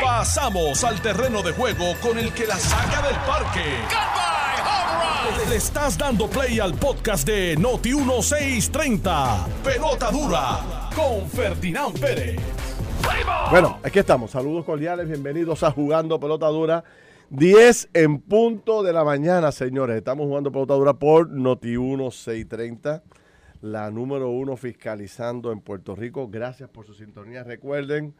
Pasamos al terreno de juego con el que la saca del parque. Le estás dando play al podcast de Noti 1630. Pelota dura con Ferdinand Pérez. Bueno, aquí estamos. Saludos cordiales, bienvenidos a Jugando Pelota Dura. 10 en punto de la mañana, señores. Estamos jugando pelota dura por Noti 1630, la número uno fiscalizando en Puerto Rico. Gracias por su sintonía. Recuerden,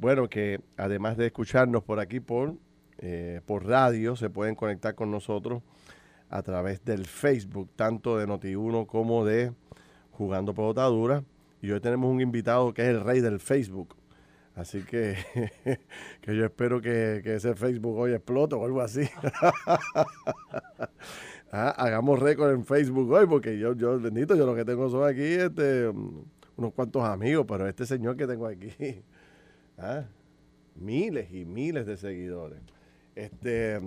bueno, que además de escucharnos por aquí por, eh, por radio, se pueden conectar con nosotros a través del Facebook, tanto de Noti1 como de Jugando Pelota Dura. Y hoy tenemos un invitado que es el rey del Facebook. Así que, que yo espero que, que, ese Facebook hoy explote o algo así. ah, hagamos récord en Facebook hoy, porque yo, yo, bendito, yo lo que tengo son aquí este, unos cuantos amigos, pero este señor que tengo aquí, ah, miles y miles de seguidores. Este,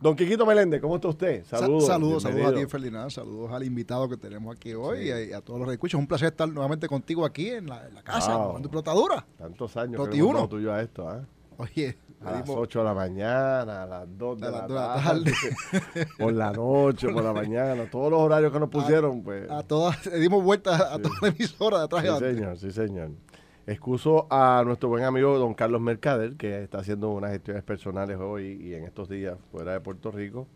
Don Quiquito Meléndez, ¿cómo está usted? Saludos. Saludos, saludos a ti, Ferdinand. Saludos al invitado que tenemos aquí hoy y, a, todos los que escuchan. Un placer estar nuevamente contigo aquí en la, en la casa, wow. en Plotadura. Tantos años que hemos tuyo a esto, ¿eh? Oye. A las 8 de la mañana, a las 2 de, a la, la tarde, por la noche, por la mañana, todos los horarios que nos pusieron, a, pues. A todas, le dimos vueltas a todas las emisoras de atrás sí, y señor, sí, señor. Excuso a nuestro buen amigo don Carlos Mercader, que está haciendo unas gestiones personales hoy y en estos días fuera de Puerto Rico.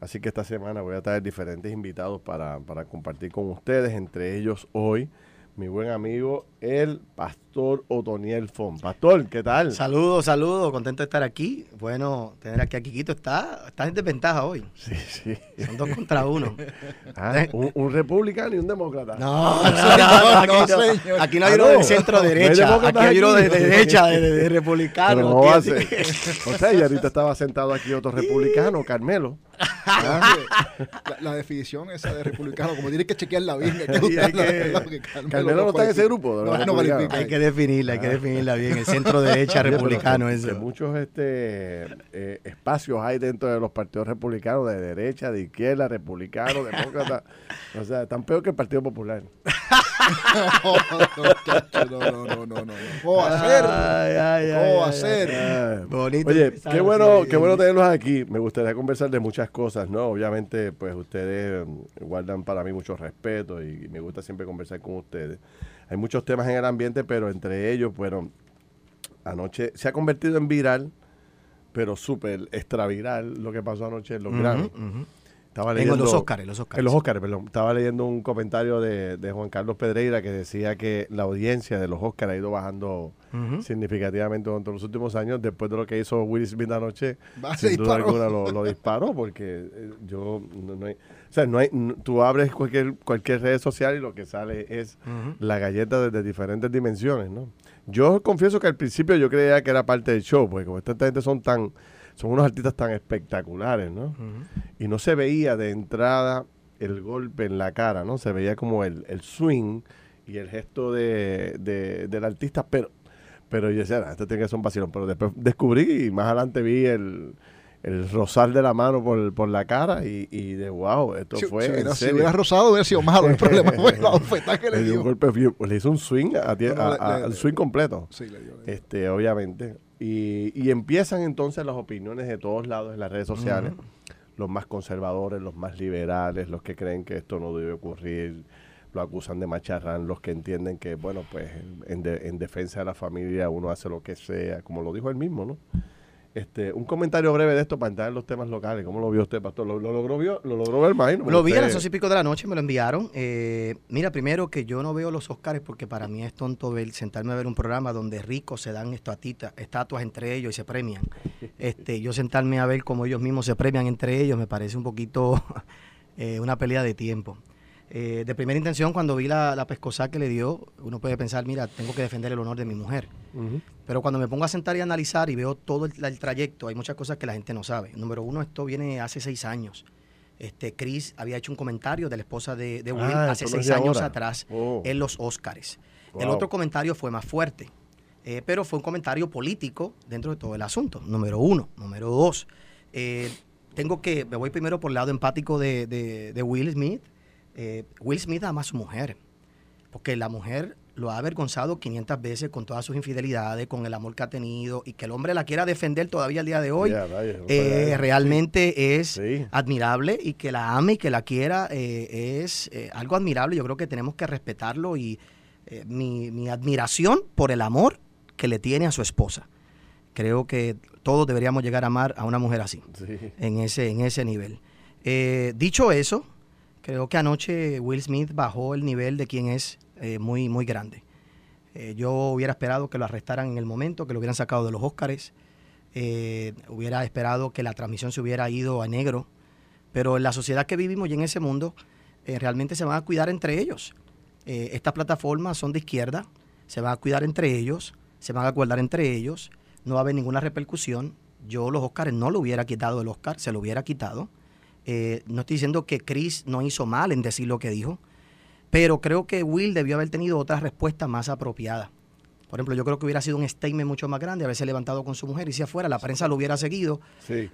Así que esta semana voy a traer diferentes invitados para, para compartir con ustedes, entre ellos hoy mi buen amigo, el pastor Otoniel Fon. Pastor, ¿qué tal? Saludos, saludos, contento de estar aquí. Bueno, tener aquí a Quiquito está, está en desventaja hoy. Sí, sí. Son dos contra uno. Ah, un, un, republicano y un demócrata. No, no, no, aquí, no, señor. aquí no hay uno de centro derecha, aquí hay uno de, de derecha, de, de, de republicano. Pero no ser. O sea, y ahorita estaba sentado aquí otro republicano, Carmelo. Ah, la, la, definición esa de republicano, como tienes que chequearla bien. Hay que, hay que Carmelo, Carmelo no está en ese grupo. No, no hay que definirla, hay que definirla bien. El centro derecha republicano. Que muchos este, eh, espacios hay dentro de los partidos republicanos, de derecha, de izquierda, republicano, demócrata. o sea, tan peor que el Partido Popular. no, no, no, no, no. ¿Cómo ay, ¿Cómo ay. Bonito. Oye, qué bueno, qué bueno tenerlos aquí. Me gustaría conversar de muchas cosas, ¿no? Obviamente, pues ustedes guardan para mí mucho respeto y me gusta siempre conversar con ustedes. Hay muchos temas en el ambiente, pero entre ellos, bueno, anoche se ha convertido en viral, pero súper extra viral lo que pasó anoche en los uh -huh, Grammy. Uh -huh. Estaba leyendo, en los Óscares, los Óscares. En los Óscares, perdón. Estaba leyendo un comentario de, de, Juan Carlos Pedreira que decía que la audiencia de los Óscares ha ido bajando uh -huh. significativamente durante los últimos años después de lo que hizo Will Smith anoche. Sin duda alguna lo, lo, disparó porque eh, yo no, no hay, o sea, no hay, tú abres cualquier, cualquier red social y lo que sale es uh -huh. la galleta desde diferentes dimensiones, ¿no? Yo confieso que al principio yo creía que era parte del show, porque como esta gente son tan son unos artistas tan espectaculares, ¿no? Uh -huh. Y no se veía de entrada el golpe en la cara, ¿no? Se veía como el, el swing y el gesto de, de, del artista, pero, pero yo decía, esto tiene que ser un vacilón. Pero después descubrí y más adelante vi el, el rosal de la mano por, por la cara y, y de wow, esto si, fue. Si hubiera, si hubiera rosado hubiera sido malo. El problema fue la bofetada que le, le dio. Un golpe, le hizo un swing, a, a, a, al swing completo. Sí. Le dio. Este, obviamente. Y, y, empiezan entonces las opiniones de todos lados en las redes sociales. Uh -huh. Los más conservadores, los más liberales, los que creen que esto no debe ocurrir, lo acusan de macharrán, los que entienden que, bueno, pues en, de, en defensa de la familia uno hace lo que sea, como lo dijo él mismo, ¿no? Este, un comentario breve de esto para entrar en los temas locales. ¿Cómo lo vio usted, Pastor? ¿Lo, lo logró, vio, lo logró ver más? ¿no? Lo vi a las once y pico de la noche, me lo enviaron. Eh, mira, primero que yo no veo los Oscars porque para mí es tonto ver, sentarme a ver un programa donde ricos se dan estatuitas, estatuas entre ellos y se premian. Este, yo sentarme a ver cómo ellos mismos se premian entre ellos me parece un poquito eh, una pelea de tiempo. Eh, de primera intención, cuando vi la, la pescosa que le dio, uno puede pensar, mira, tengo que defender el honor de mi mujer. Uh -huh. Pero cuando me pongo a sentar y a analizar y veo todo el, el, trayecto, hay muchas cosas que la gente no sabe. Número uno, esto viene hace seis años. Este, Chris había hecho un comentario de la esposa de, de Will ah, hace seis años ahora. atrás oh. en los Oscars. Wow. El otro comentario fue más fuerte, eh, pero fue un comentario político dentro de todo el asunto. Número uno. Número dos, eh, tengo que, me voy primero por el lado empático de, de, de Will Smith. Eh, Will Smith ama a su mujer, porque la mujer lo ha avergonzado 500 veces con todas sus infidelidades, con el amor que ha tenido y que el hombre la quiera defender todavía el día de hoy, eh, realmente es admirable y que la ame y que la quiera eh, es eh, algo admirable. Yo creo que tenemos que respetarlo y mi, mi admiración por el amor que le tiene a su esposa. Creo que todos deberíamos llegar a amar a una mujer así, en, ese, en ese nivel. dicho eso, creo que anoche Will Smith bajó el nivel de quien es eh, muy, muy grande. Eh, yo hubiera esperado que lo arrestaran en el momento, que lo hubieran sacado de los Óscares. Eh, hubiera esperado que la transmisión se hubiera ido a negro. Pero en la sociedad que vivimos y en ese mundo, realmente se van a cuidar entre ellos. estas plataformas son de izquierda, se van a cuidar entre ellos, se van a acordar entre ellos, no va a haber ninguna repercusión. Yo los Óscares no lo hubiera quitado del Óscar, se lo hubiera quitado. No estoy diciendo que Chris no hizo mal en decir lo que dijo, pero creo que Will debió haber tenido otra respuesta más apropiada. Por ejemplo, yo creo que hubiera sido un statement mucho más grande, haberse levantado con su mujer y si afuera, la prensa lo hubiera seguido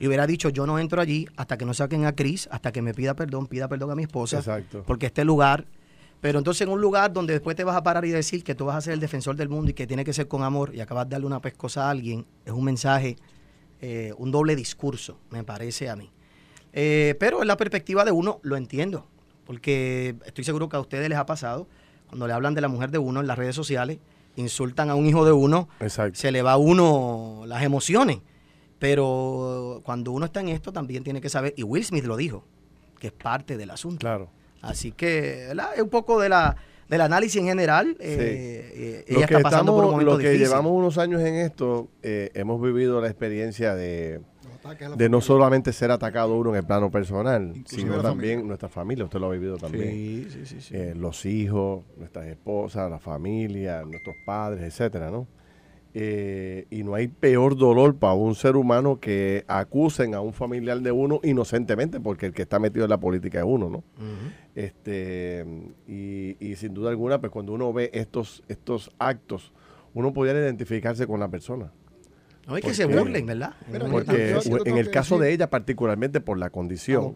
y hubiera dicho, yo no entro allí hasta que no saquen a Chris, hasta que me pida perdón, pida perdón a mi esposa, Exacto. porque este lugar, pero entonces en un lugar donde después te vas a parar y decir que tú vas a ser el defensor del mundo y que tiene que ser con amor y acabas de darle una pescosa a alguien, es un mensaje, eh, un doble discurso, me parece a mí. Eh, pero en la perspectiva de uno, lo entiendo porque estoy seguro que a ustedes les ha pasado, cuando le hablan de la mujer de uno en las redes sociales, insultan a un hijo de uno, se le va a uno las emociones. Pero cuando uno está en esto también tiene que saber, y Will Smith lo dijo, que es parte del asunto. Claro. Así que es un poco de la, del análisis en general. Eh, eh, ella está pasando por un momento Lo que llevamos unos años en esto, eh, hemos vivido la experiencia de de no solamente ser atacado uno en el plano personal, sino también nuestra familia, usted lo ha vivido también. Eh, los hijos, nuestras esposas, la familia, nuestros padres, etcétera, ¿no? Eh, y no hay peor dolor para un ser humano que acusen a un familiar de uno inocentemente, porque el que está metido en la política es uno, ¿no? este y, y, sin duda alguna, pues cuando uno ve estos, estos actos, uno pudiera identificarse con la persona. No hay que se burlen, ¿verdad? porque en el caso de ella, particularmente por la condición.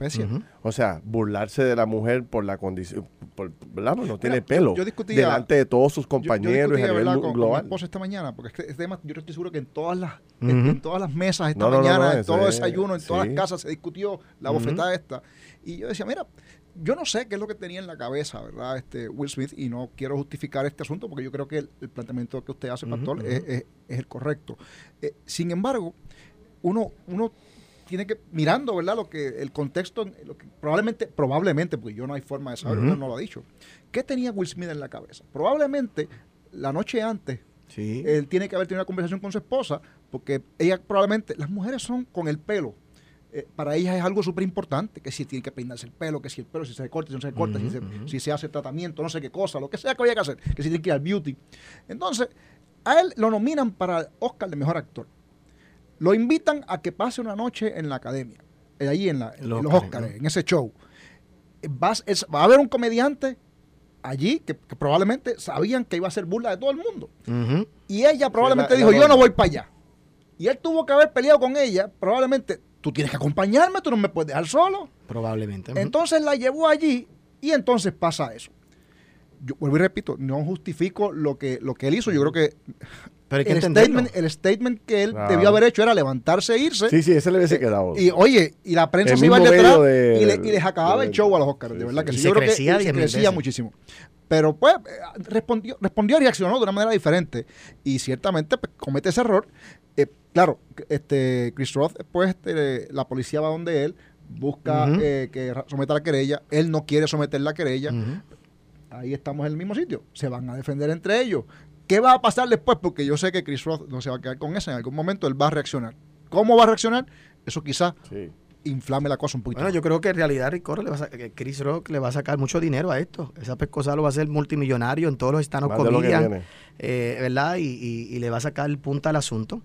O sea, burlarse de la mujer por la condición. Por, ¿verdad? No tiene pelo. Yo, delante de todos sus compañeros yo, a con, global. mi esposa esta mañana, porque es tema, yo estoy seguro que en todas las, en, todas las mesas esta mañana, en todos los desayunos, en todas las casas se discutió la bofetada esta. Y yo decía, mira, yo no sé qué es lo que tenía en la cabeza, ¿verdad? Este Will Smith, y no quiero justificar este asunto porque yo creo que el, planteamiento que usted hace, Pastor, es, el correcto. Eh, sin embargo, uno, uno tiene que, mirando, ¿verdad? Lo que, el contexto, lo que probablemente, probablemente, porque yo no hay forma de saberlo, no lo ha dicho. ¿Qué tenía Will Smith en la cabeza? Probablemente, la noche antes, él tiene que haber tenido una conversación con su esposa, porque ella probablemente, las mujeres son con el pelo eh, para ellas es algo súper importante, que si tiene que peinarse el pelo, que si el pelo, si se corta, si no se corta, si, se, si, se, hace tratamiento, no sé qué cosa, lo que sea que vaya que hacer, que si tiene que ir al beauty. Entonces, a él lo nominan para el Oscar de Mejor Actor. Lo invitan a que pase una noche en la academia, eh, ahí en, la, los, Oscars, en ese show. Va, a haber un comediante allí que, probablemente sabían que iba a ser burla de todo el mundo. Y ella probablemente dijo, yo no voy para allá. Y él tuvo que haber peleado con ella, probablemente tú tienes que acompañarme, tú no me puedes dejar solo. Probablemente. Entonces la llevó allí y entonces pasa eso. Yo vuelvo y repito, no justifico lo que, lo que él hizo. Yo creo que el, statement, el statement que él debió haber hecho era levantarse e irse. Sí, sí, ese le hubiese eh, quedado. Y oye, y la prensa se iba detrás y, y, les acababa el show a los Oscars. de verdad que sí. Yo creo que se crecía muchísimo. Pero pues respondió, respondió y reaccionó de una manera diferente. Y ciertamente pues, comete ese error. Claro, este Chris Roth, pues este, la policía va donde él, busca eh, que someta la querella, él no quiere someter la querella. Ahí estamos en el mismo sitio. Se van a defender entre ellos. ¿Qué va a pasar después? Porque yo sé que Chris Roth no se va a quedar con eso. En algún momento él va a reaccionar. ¿Cómo va a reaccionar? Eso quizás inflame la cosa un poquito. Bueno, yo creo que en realidad Rick le va a Chris Rock le va a sacar mucho dinero a esto. Esa pescosa lo va a hacer multimillonario en todos los estados comedian, eh, ¿verdad? Y, y, le va a sacar el punta al asunto.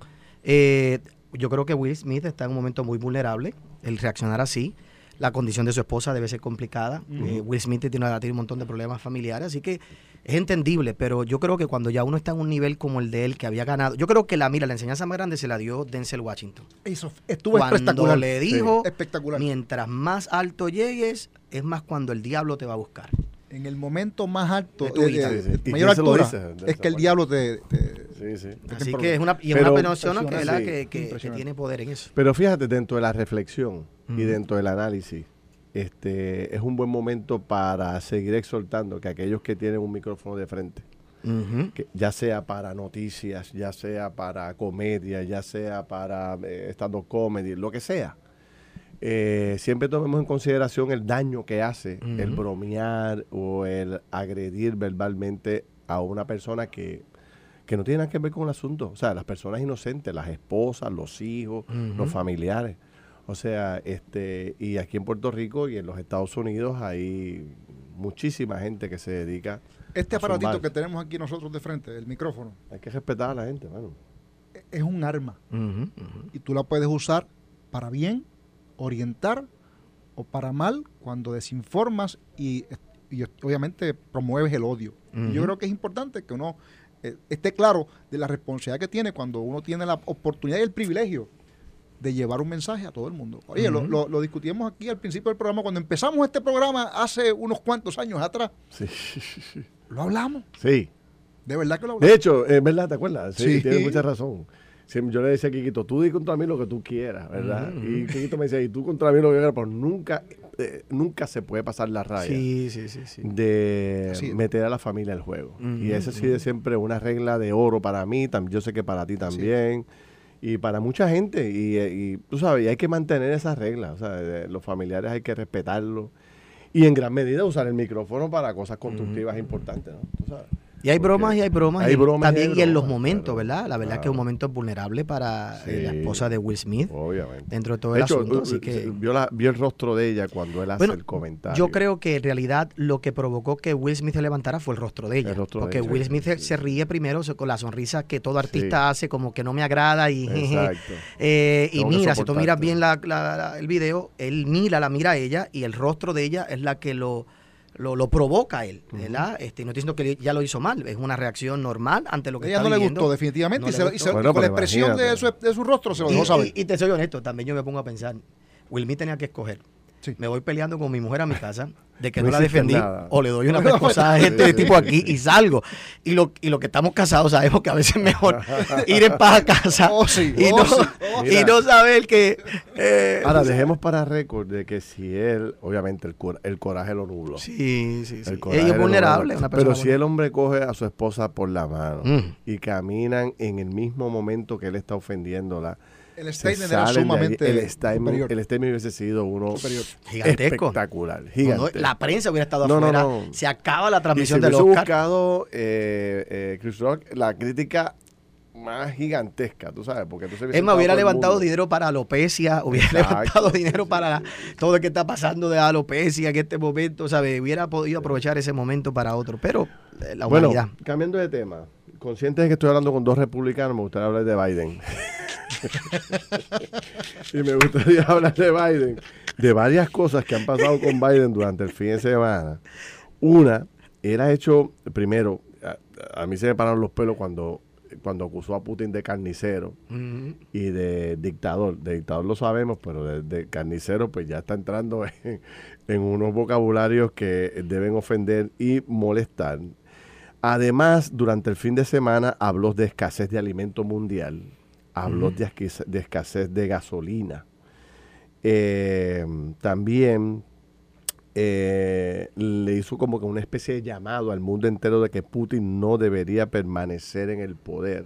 Eh, yo creo que Will Smith está en un momento muy vulnerable, el reaccionar así. La condición de su esposa debe ser complicada. Eh, Will Smith tiene, tiene, un montón de problemas familiares, así que es entendible, pero yo creo que cuando ya uno está en un nivel como el de él, que había ganado, yo creo que la, mira, la enseñanza más grande se la dio Denzel Washington. Eso estuvo cuando espectacular. le dijo, espectacular. mientras más alto llegues, es más cuando el diablo te va a buscar. En el momento más alto, de tu vida. mayor altura, es que el diablo te... sí, sí. Así que es una, y es una persona que, que, que, tiene poder en eso. Pero fíjate, dentro de la reflexión y dentro del análisis, este es un buen momento para seguir exhortando que aquellos que tienen un micrófono de frente, que ya sea para noticias, ya sea para comedia, ya sea para eh, stand-up comedy, lo que sea, eh, siempre tomemos en consideración el daño que hace el bromear o el agredir verbalmente a una persona que, no tiene nada que ver con el asunto. O sea, las personas inocentes, las esposas, los hijos, los familiares. O sea, este, y aquí en Puerto Rico y en los Estados Unidos hay muchísima gente que se dedica. Este aparatito que tenemos aquí nosotros de frente, el micrófono. Hay que respetar a la gente, e, Es un arma. Y tú la puedes usar para bien orientar o para mal cuando desinformas y, obviamente promueves el odio. Yo creo que es importante que uno eh, esté claro de la responsabilidad que tiene cuando uno tiene la oportunidad y el privilegio de llevar un mensaje a todo el mundo. Oye, lo, lo, discutimos aquí al principio del programa, cuando empezamos este programa hace unos cuantos años atrás. Sí. Lo hablamos. Sí. De verdad que lo hablamos. De hecho, es verdad, ¿te acuerdas? Sí, tienes mucha razón yo le decía a Kikito, tú di contra mí lo que tú quieras, ¿verdad? Y Kikito me decía, y tú contra mí lo que quieras, pero nunca, eh, nunca se puede pasar la raya sí, sí, sí, de meter a la familia al juego. y esa ha sido siempre una regla de oro para mí, yo sé que para ti también. Y para mucha gente, y, tú sabes, y hay que mantener esas reglas, o sea, los familiares hay que respetarlos y en gran medida usar el micrófono para cosas constructivas importantes, ¿no? Tú sabes. Y hay bromas y hay bromas. también y, en los momentos, ¿verdad? La verdad es que es un momento vulnerable para eh, la esposa de Will Smith. Obviamente. Dentro de todo el asunto. Así que, vio, la, vio, el rostro de ella cuando él hace el comentario. Yo creo que en realidad lo que provocó que Will Smith se levantara fue el rostro de ella. porque Will Smith se, ríe primero con la sonrisa que todo artista hace, como que no me agrada. Y, eh, y mira, si tú miras bien el video, él mira, la mira a ella y el rostro de ella es la que lo lo, lo provoca él, ¿verdad? Este, no estoy diciendo que ya lo hizo mal, es una reacción normal ante lo que ella está no le gustó definitivamente y, se, con la expresión de su, de su, rostro se lo dejó saber. Y, te soy honesto, también yo me pongo a pensar, Wilmy tenía que escoger me voy peleando con mi mujer a mi casa de que no, la defendí o le doy una pescosada a este tipo aquí y salgo. Y lo, y lo que estamos casados sabemos que a veces es mejor ir en paz a casa oh, y, oh, no, oh, y no saber que... Eh, Ahora, dejemos para récord de que si él, obviamente el, el coraje lo nulo. Sí, sí, sí. Ella es vulnerable. Pero si el hombre coge a su esposa por la mano mm. y caminan en el mismo momento que él está ofendiéndola, el statement era sumamente el statement, el statement hubiese sido uno gigantesco. espectacular. Gigante. la prensa hubiera estado afuera. Se acaba la transmisión de los Oscar. buscado eh, eh, Chris Rock la crítica más gigantesca, tú sabes, porque entonces Es más, hubiera levantado dinero para alopecia, hubiera levantado dinero para todo lo que está pasando de alopecia en este momento, ¿sabes? Hubiera podido aprovechar ese momento para otro, pero eh, la humanidad. Bueno, cambiando de tema, consciente de que estoy hablando con dos republicanos, me gustaría hablar de Biden. y me gustaría hablar de Biden, de varias cosas que han pasado con Biden durante el fin de semana. Una, era hecho, primero, a, mí se me pararon los pelos cuando, cuando acusó a Putin de carnicero y de dictador. De dictador lo sabemos, pero de, carnicero pues ya está entrando en, en unos vocabularios que deben ofender y molestar. Además, durante el fin de semana habló de escasez de alimento mundial habló de, escasez de gasolina. Eh, también eh, le hizo como que una especie de llamado al mundo entero de que Putin no debería permanecer en el poder.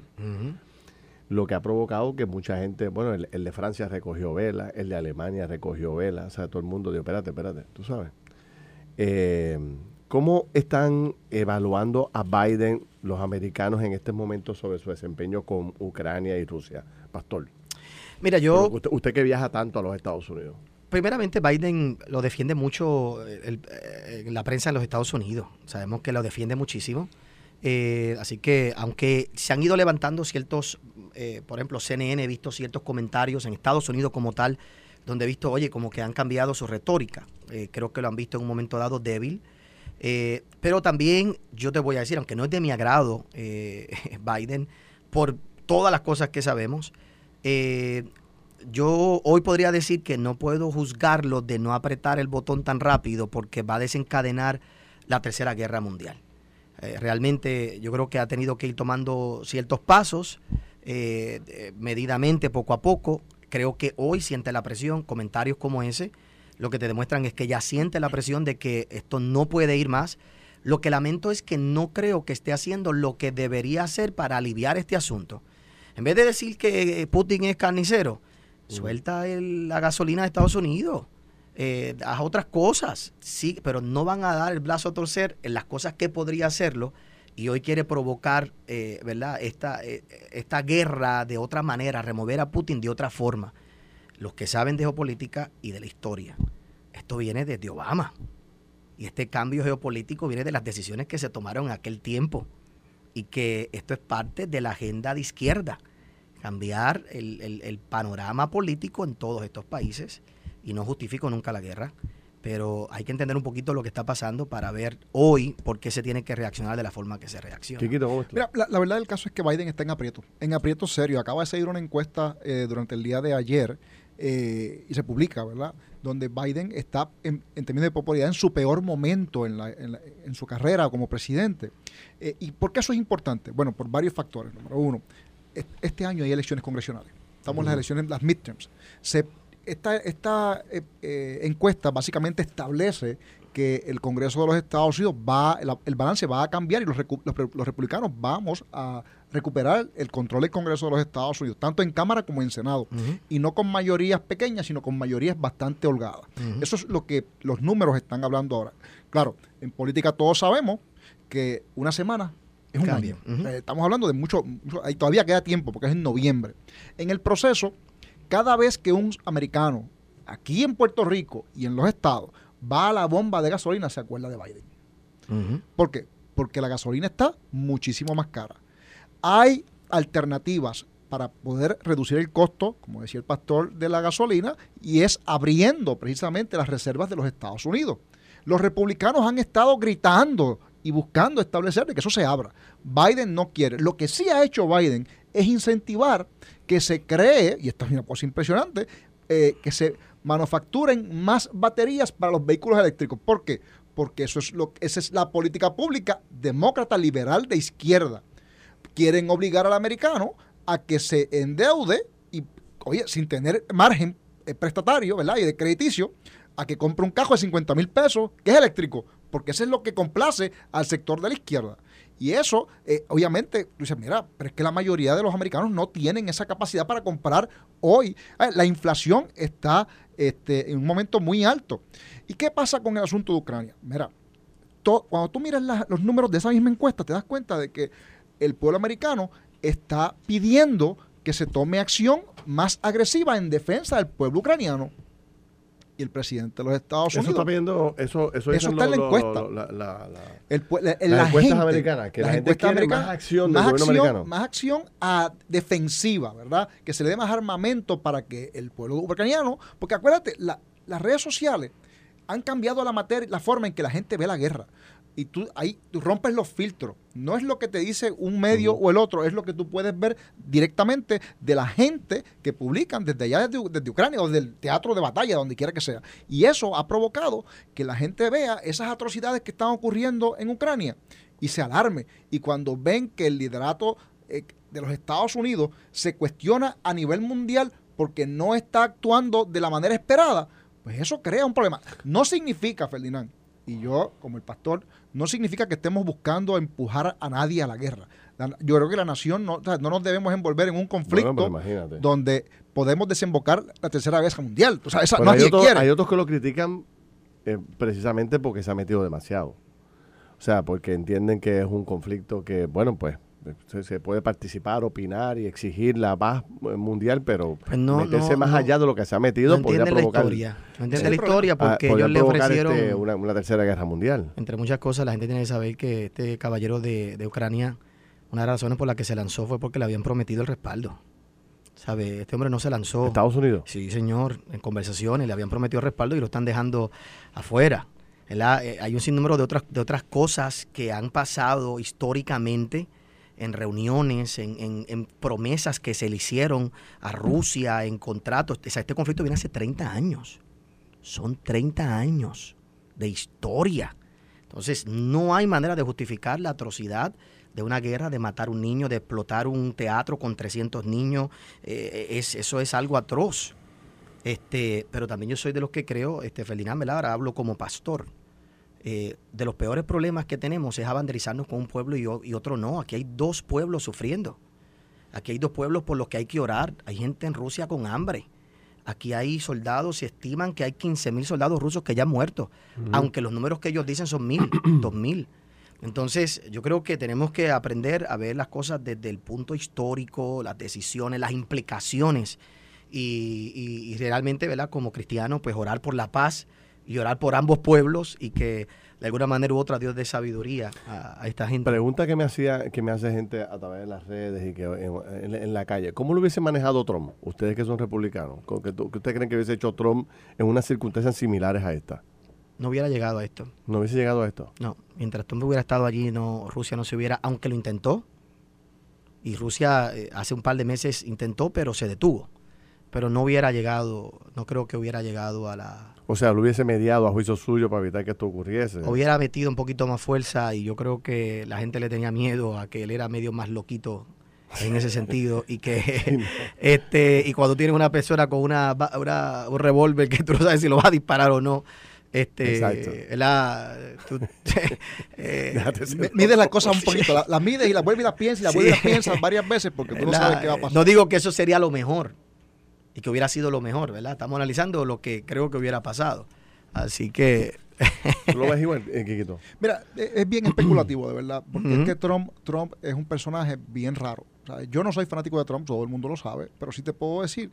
Lo que ha provocado que mucha gente, bueno, el, de Francia recogió vela, el de Alemania recogió vela, o sea, todo el mundo dijo, espérate, espérate, tú sabes. Eh, ¿Cómo están evaluando a Biden los americanos en este momento sobre su desempeño con Ucrania y Rusia? Pastor. Mira, yo... Usted, que viaja tanto a los Estados Unidos. Primeramente, Biden lo defiende mucho en eh, la prensa en los Estados Unidos. Sabemos que lo defiende muchísimo. Eh, así que, aunque se han ido levantando ciertos, eh, por ejemplo, CNN, he visto ciertos comentarios en Estados Unidos como tal, donde he visto, oye, como que han cambiado su retórica. creo que lo han visto en un momento dado débil. Eh, pero también yo te voy a decir, aunque no es de mi agrado eh, Biden, por todas las cosas que sabemos, eh, yo hoy podría decir que no puedo juzgarlo de no apretar el botón tan rápido porque va a desencadenar la Tercera Guerra Mundial. Realmente yo creo que ha tenido que ir tomando ciertos pasos, medidamente, poco a poco. Creo que hoy siente la presión, comentarios como ese, lo que te demuestran es que ya siente la presión de que esto no puede ir más. Lo que lamento es que no creo que esté haciendo lo que debería hacer para aliviar este asunto. En vez de decir que Putin es carnicero, suelta la gasolina de Estados Unidos. Eh, haz otras cosas, sí, pero no van a dar el brazo a torcer en las cosas que podría hacerlo y hoy quiere provocar, eh, ¿verdad? Esta, eh, esta guerra de otra manera, remover a Putin de otra forma. Los que saben de geopolítica y de la historia. Esto viene desde Obama. Y este cambio geopolítico viene de las decisiones que se tomaron en aquel tiempo. Y que esto es parte de la agenda de izquierda. Cambiar el, el panorama político en todos estos países y no justifico nunca la guerra, pero hay que entender un poquito lo que está pasando para ver hoy por qué se tiene que reaccionar de la forma que se reacciona. Mira, la, verdad del caso es que Biden está en aprieto, en aprieto serio. Acaba de seguir una encuesta eh, durante el día de ayer eh, y se publica, ¿verdad? Donde Biden está, en, términos de popularidad, en su peor momento en, en, su carrera como presidente. Eh, ¿Y por qué eso es importante? Bueno, por varios factores. Número uno, este año hay elecciones congresionales. Estamos en las elecciones, las midterms. Se esta, esta eh, eh, encuesta básicamente establece que el Congreso de los Estados Unidos va, el, balance va a cambiar y los, los, republicanos vamos a recuperar el control del Congreso de los Estados Unidos, tanto en Cámara como en Senado, y no con mayorías pequeñas, sino con mayorías bastante holgadas. Eso es lo que los números están hablando ahora. Claro, en política todos sabemos que una semana es un año. Eh, estamos hablando de mucho, mucho, todavía queda tiempo porque es en noviembre. En el proceso, cada vez que un americano aquí en Puerto Rico y en los estados va a la bomba de gasolina, se acuerda de Biden. ¿Por qué? Porque la gasolina está muchísimo más cara. Hay alternativas para poder reducir el costo, como decía el pastor, de la gasolina, y es abriendo precisamente las reservas de los Estados Unidos. Los republicanos han estado gritando y buscando establecer que eso se abra. Biden no quiere. Lo que sí ha hecho Biden es incentivar que se cree, y esto es una cosa impresionante, eh, que se manufacturen más baterías para los vehículos eléctricos. ¿Por qué? Porque eso es lo, esa es la política pública demócrata liberal de izquierda. Quieren obligar al americano a que se endeude y, oye, sin tener margen eh, prestatario, ¿verdad? Y de crediticio, a que compre un cajo de 50 mil pesos que es eléctrico, porque eso es lo que complace al sector de la izquierda. Y eso, eh, obviamente, tú dices, mira, pero es que la mayoría de los americanos no tienen esa capacidad para comprar hoy. Eh, la inflación está este, en un momento muy alto. ¿Y qué pasa con el asunto de Ucrania? Mira, cuando tú miras los números de esa misma encuesta, te das cuenta de que el pueblo americano está pidiendo que se tome acción más agresiva en defensa del pueblo ucraniano el presidente de los Estados Unidos. Eso está viendo, eso, eso, está en la encuesta. las encuestas americanas, que la gente quiere más acción del gobierno americano. Más acción a defensiva, ¿verdad? Que se le dé más armamento para que el pueblo ucraniano, porque acuérdate, las redes sociales han cambiado la materia, la forma en que la gente ve la guerra y tú ahí tú rompes los filtros. No es lo que te dice un medio o el otro, es lo que tú puedes ver directamente de la gente que publican desde allá, desde, Ucrania o del teatro de batalla, donde quiera que sea. Y eso ha provocado que la gente vea esas atrocidades que están ocurriendo en Ucrania y se alarme. Y cuando ven que el liderato eh, de los Estados Unidos se cuestiona a nivel mundial porque no está actuando de la manera esperada, pues eso crea un problema. No significa, Ferdinand, y yo, como el pastor, no significa que estemos buscando empujar a nadie a la guerra. yo creo que la nación no, no nos debemos envolver en un conflicto donde podemos desembocar la tercera guerra mundial. O sea, esa, hay, otros, hay, otros, que lo critican eh, precisamente porque se ha metido demasiado. O sea, porque entienden que es un conflicto que, bueno, pues se, puede participar, opinar y exigir la paz mundial, pero pues meterse más allá de lo que se ha metido no podría provocar. La historia. No entiende la historia porque ellos le ofrecieron. Este, una, tercera guerra mundial. Entre muchas cosas, la gente tiene que saber que este caballero de, de Ucrania, una de las razones por las que se lanzó fue porque le habían prometido el respaldo. ¿Sabe? Este hombre no se lanzó. ¿Estados Unidos? Sí, señor. En conversaciones le habían prometido respaldo y lo están dejando afuera. Eh, hay un sinnúmero de otras, de otras cosas que han pasado históricamente en reuniones, en, promesas que se le hicieron a Rusia, en contratos. este conflicto viene hace 30 años. Son 30 años de historia Entonces, no hay manera de justificar la atrocidad de una guerra, de matar un niño, de explotar un teatro con 300 niños. Eh, es, eso es algo atroz. Este, pero también yo soy de los que creo, este, Ferdinand ahora hablo como pastor. Eh, de los peores problemas que tenemos es abanderizarnos con un pueblo y, y, otro no. Aquí hay dos pueblos sufriendo. Aquí hay dos pueblos por los que hay que orar. Hay gente en Rusia con hambre. Aquí hay soldados y estiman que hay 15 mil soldados rusos que ya han muerto, aunque los números que ellos dicen son mil, dos mil. Entonces, yo creo que tenemos que aprender a ver las cosas desde el punto histórico, las decisiones, las implicaciones y, realmente, ¿verdad? Como cristianos, pues orar por la paz y orar por ambos pueblos y que de alguna manera u otra Dios dé sabiduría a, esta gente. Pregunta que me hacía, que me hace gente a través de las redes y que en, la calle. ¿Cómo lo hubiese manejado Trump? Ustedes que son republicanos, ¿qué, que ustedes creen que hubiese hecho Trump en unas circunstancias similares a esta? No hubiera llegado a esto. ¿No hubiese llegado a esto? No. Mientras Trump hubiera estado allí, no, Rusia no se hubiera, aunque lo intentó. Y Rusia eh, hace un par de meses intentó, pero se detuvo. Pero no hubiera llegado, no creo que hubiera llegado a la, o sea, lo hubiese mediado a juicio suyo para evitar que esto ocurriese. Hubiera metido un poquito más fuerza y yo creo que la gente le tenía miedo a que él era medio más loquito en ese sentido y que este y cuando tienes una persona con una, un revólver que tú no sabes si lo va a disparar o no este la, eh, mides las cosas un poquito las la mides y las vuelves y las piensas y las vuelves y las piensas varias veces porque tú no sabes qué va a pasar. no digo que eso sería lo mejor y que hubiera sido lo mejor, ¿verdad? Estamos analizando lo que creo que hubiera pasado. Así que... lo ves igual, eh, Mira, e, es bien especulativo, de verdad, porque es que Trump, Trump es un personaje bien raro. yo no soy fanático de Trump, todo el mundo lo sabe, pero sí te puedo decir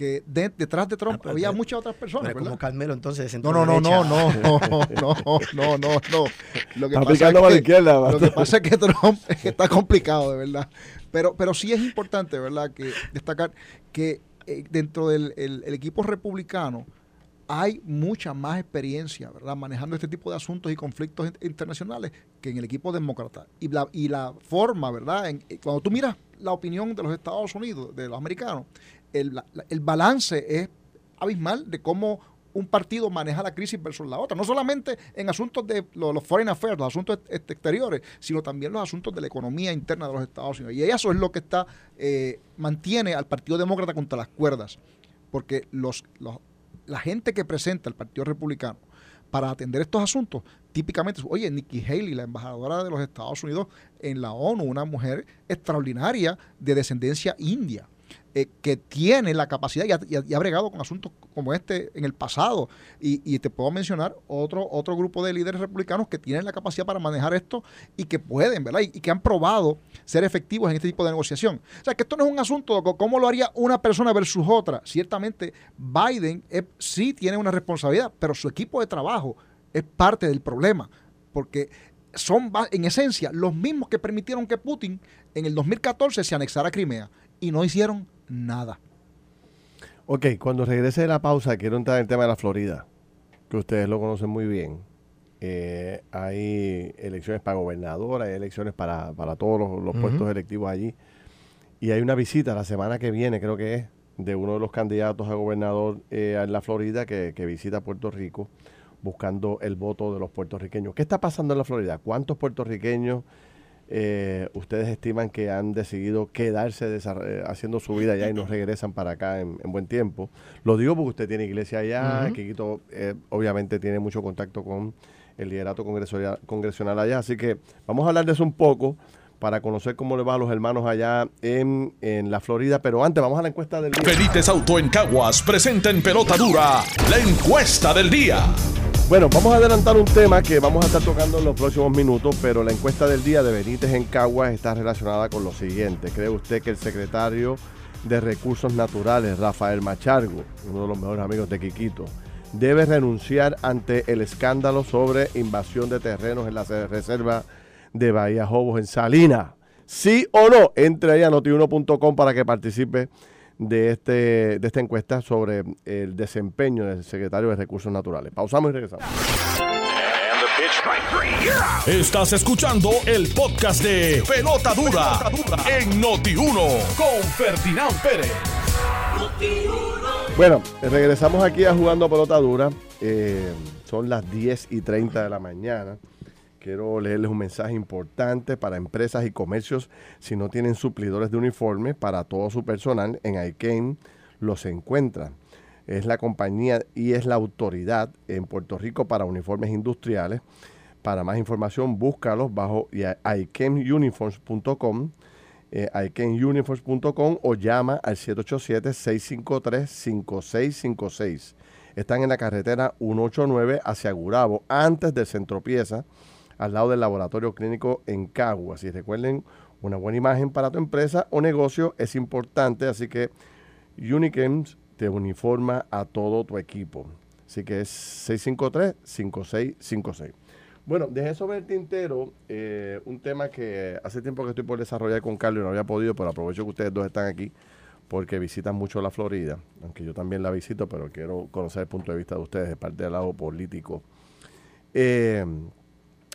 que detrás de Trump ah, había muchas otras personas. Pero como Carmelo, entonces. No, no, no, no, no, no, no, no, no, Lo que, pasa es que, izquierda, lo que pasa es que Trump está complicado, de verdad. Pero, pero sí es importante, ¿verdad?, que destacar que eh, dentro del equipo republicano hay mucha más experiencia, ¿verdad? Manejando este tipo de asuntos y conflictos internacionales que en el equipo demócrata. Y la, y la forma, ¿verdad? En, eh, cuando tú miras la opinión de los Estados Unidos, de los americanos, el, el balance es abismal de cómo un partido maneja la crisis versus la otra. No solamente en asuntos de los, foreign affairs, los asuntos exteriores, sino también los asuntos de la economía interna de los Estados Unidos. Y eso es lo que está eh, mantiene al Partido Demócrata contra las cuerdas. Porque los, la gente que presenta el Partido Republicano para atender estos asuntos, típicamente, oye, Nikki Haley, la embajadora de los Estados Unidos en la ONU, una mujer extraordinaria de descendencia india eh, que tiene la capacidad y ha, bregado con asuntos como este en el pasado. Y, te puedo mencionar otro, otro grupo de líderes republicanos que tienen la capacidad para manejar esto y que pueden, ¿verdad? Y, que han probado ser efectivos en este tipo de negociación. O sea, que esto no es un asunto de cómo lo haría una persona versus otra. Ciertamente, Biden sí tiene una responsabilidad, pero su equipo de trabajo es parte del problema. Porque son en esencia los mismos que permitieron que Putin en el 2014 se anexara a Crimea y no hicieron nada. Ok, cuando regrese de la pausa, quiero entrar en el tema de la Florida, que ustedes lo conocen muy bien. Eh, hay elecciones para gobernador, hay elecciones para, todos los, puestos electivos allí. Y hay una visita la semana que viene, creo que es, de uno de los candidatos a gobernador eh, en la Florida que, que visita Puerto Rico buscando el voto de los puertorriqueños. ¿Qué está pasando en la Florida? ¿Cuántos puertorriqueños eh, ustedes estiman que han decidido quedarse eh, haciendo su vida allá y no regresan para acá en, buen tiempo. Lo digo porque usted tiene iglesia allá, Kikito eh, obviamente tiene mucho contacto con el liderato congresional, congresional allá, así que vamos a hablar de eso un poco para conocer cómo le va a los hermanos allá en, en, la Florida. Pero antes, vamos a la encuesta del día. Auto en Caguas presenta en pelota dura la encuesta del día. Bueno, vamos a adelantar un tema que vamos a estar tocando en los próximos minutos, pero la encuesta del día de Benítez en Caguas está relacionada con lo siguiente. ¿Cree usted que el secretario de Recursos Naturales, Rafael Machargo, uno de los mejores amigos de Quiquito, debe renunciar ante el escándalo sobre invasión de terrenos en la reserva de Bahía Jobos en Salinas? ¿Sí o no? Entre ahí a notiuno.com para que participe de, este, de esta encuesta sobre el desempeño del secretario de Recursos Naturales. Pausamos y regresamos. Estás escuchando el podcast de Pelota Dura, en Noti1 con Ferdinand Pérez. Bueno, regresamos aquí a Jugando Pelota Dura. Eh, son las 10 y 30 de la mañana. Quiero leerles un mensaje importante para empresas y comercios si no tienen suplidores de uniformes para todo su personal en ICANN los encuentran. Es la compañía y es la autoridad en Puerto Rico para uniformes industriales. Para más información, búscalos bajo iCaneUniforms.com eh, o llama al 787-653-5656. Están en la carretera 189 hacia Gurabo, antes del Centro Pieza, al lado del laboratorio clínico en Caguas. Y recuerden, una buena imagen para tu empresa o negocio es importante, así que Unichems te uniforma a todo tu equipo. Así que es 653-5656. Bueno, dejé sobre el tintero eh, un tema que hace tiempo que estoy por desarrollar con Carlos y no había podido, pero aprovecho que ustedes dos están aquí porque visitan mucho la Florida, aunque yo también la visito, pero quiero conocer el punto de vista de ustedes de parte del lado político. Eh,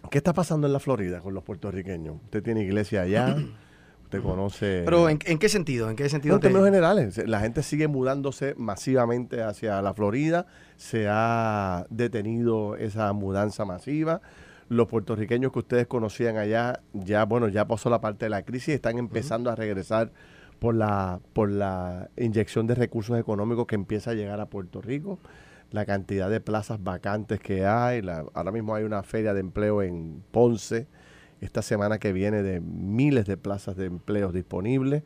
¿Qué está pasando en la Florida con los puertorriqueños? ¿Usted tiene iglesia allá? ¿Usted conoce...? ¿Pero en, qué sentido? ¿En qué sentido? En términos generales. La gente sigue mudándose masivamente hacia la Florida. Se ha detenido esa mudanza masiva. Los puertorriqueños que ustedes conocían allá, ya, bueno, ya pasó la parte de la crisis, están empezando a regresar por la, por la inyección de recursos económicos que empieza a llegar a Puerto Rico la cantidad de plazas vacantes que hay. ahora mismo hay una feria de empleo en Ponce, esta semana que viene de miles de plazas de empleo disponibles.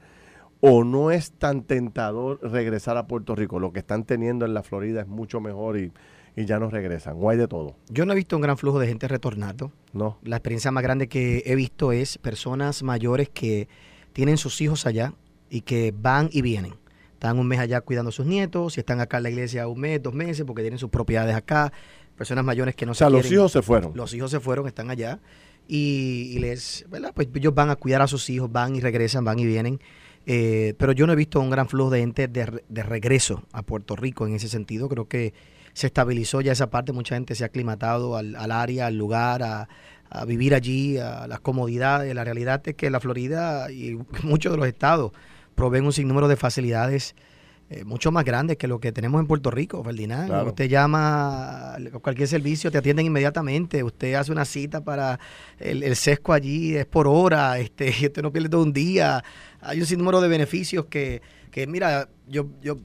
O no es tan tentador regresar a Puerto Rico. Lo que están teniendo en la Florida es mucho mejor y, ya no regresan. O hay de todo. Yo no he visto un gran flujo de gente retornando. No. La experiencia más grande que he visto es personas mayores que tienen sus hijos allá y que van y vienen están un mes allá cuidando a sus nietos, si están acá en la iglesia un mes, dos meses, porque tienen sus propiedades acá, personas mayores que no o sea, los hijos se fueron. Los hijos se fueron, están allá, y, les, ¿verdad? Pues ellos van a cuidar a sus hijos, van y regresan, van y vienen. Eh, pero yo no he visto un gran flujo de gente de, de, regreso a Puerto Rico en ese sentido. Creo que se estabilizó ya esa parte, mucha gente se ha aclimatado al, al área, al lugar, a, a, vivir allí, a las comodidades. La realidad es que la Florida y muchos de los estados proveen un sinnúmero de facilidades eh, mucho más grandes que lo que tenemos en Puerto Rico, Ferdinand. Usted llama a cualquier servicio, te atienden inmediatamente. Usted hace una cita para el, sesco allí, es por hora, este, usted no pierde todo un día. Hay un sinnúmero de beneficios que, que mira, yo, yo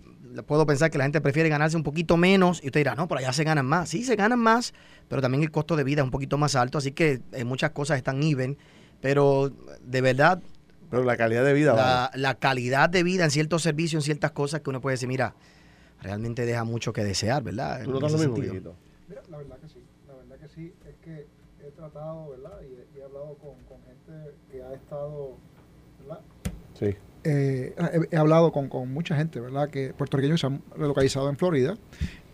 puedo pensar que la gente prefiere ganarse un poquito menos y usted dirá, no, por allá se ganan más. Sí, se ganan más, pero también el costo de vida es un poquito más alto, así que eh, muchas cosas están even. Pero de verdad, pero la calidad de vida. La, la, calidad de vida en ciertos servicios, en ciertas cosas que uno puede decir, mira, realmente deja mucho que desear, ¿verdad? ¿Tú lo lo mismo, Mira, la verdad que sí. La verdad que sí. Es que he tratado, ¿verdad? Y he, hablado con, con, gente que ha estado, ¿verdad? Sí. Eh, he, he, hablado con, con, mucha gente, ¿verdad? Que puertorriqueños se han relocalizado en Florida.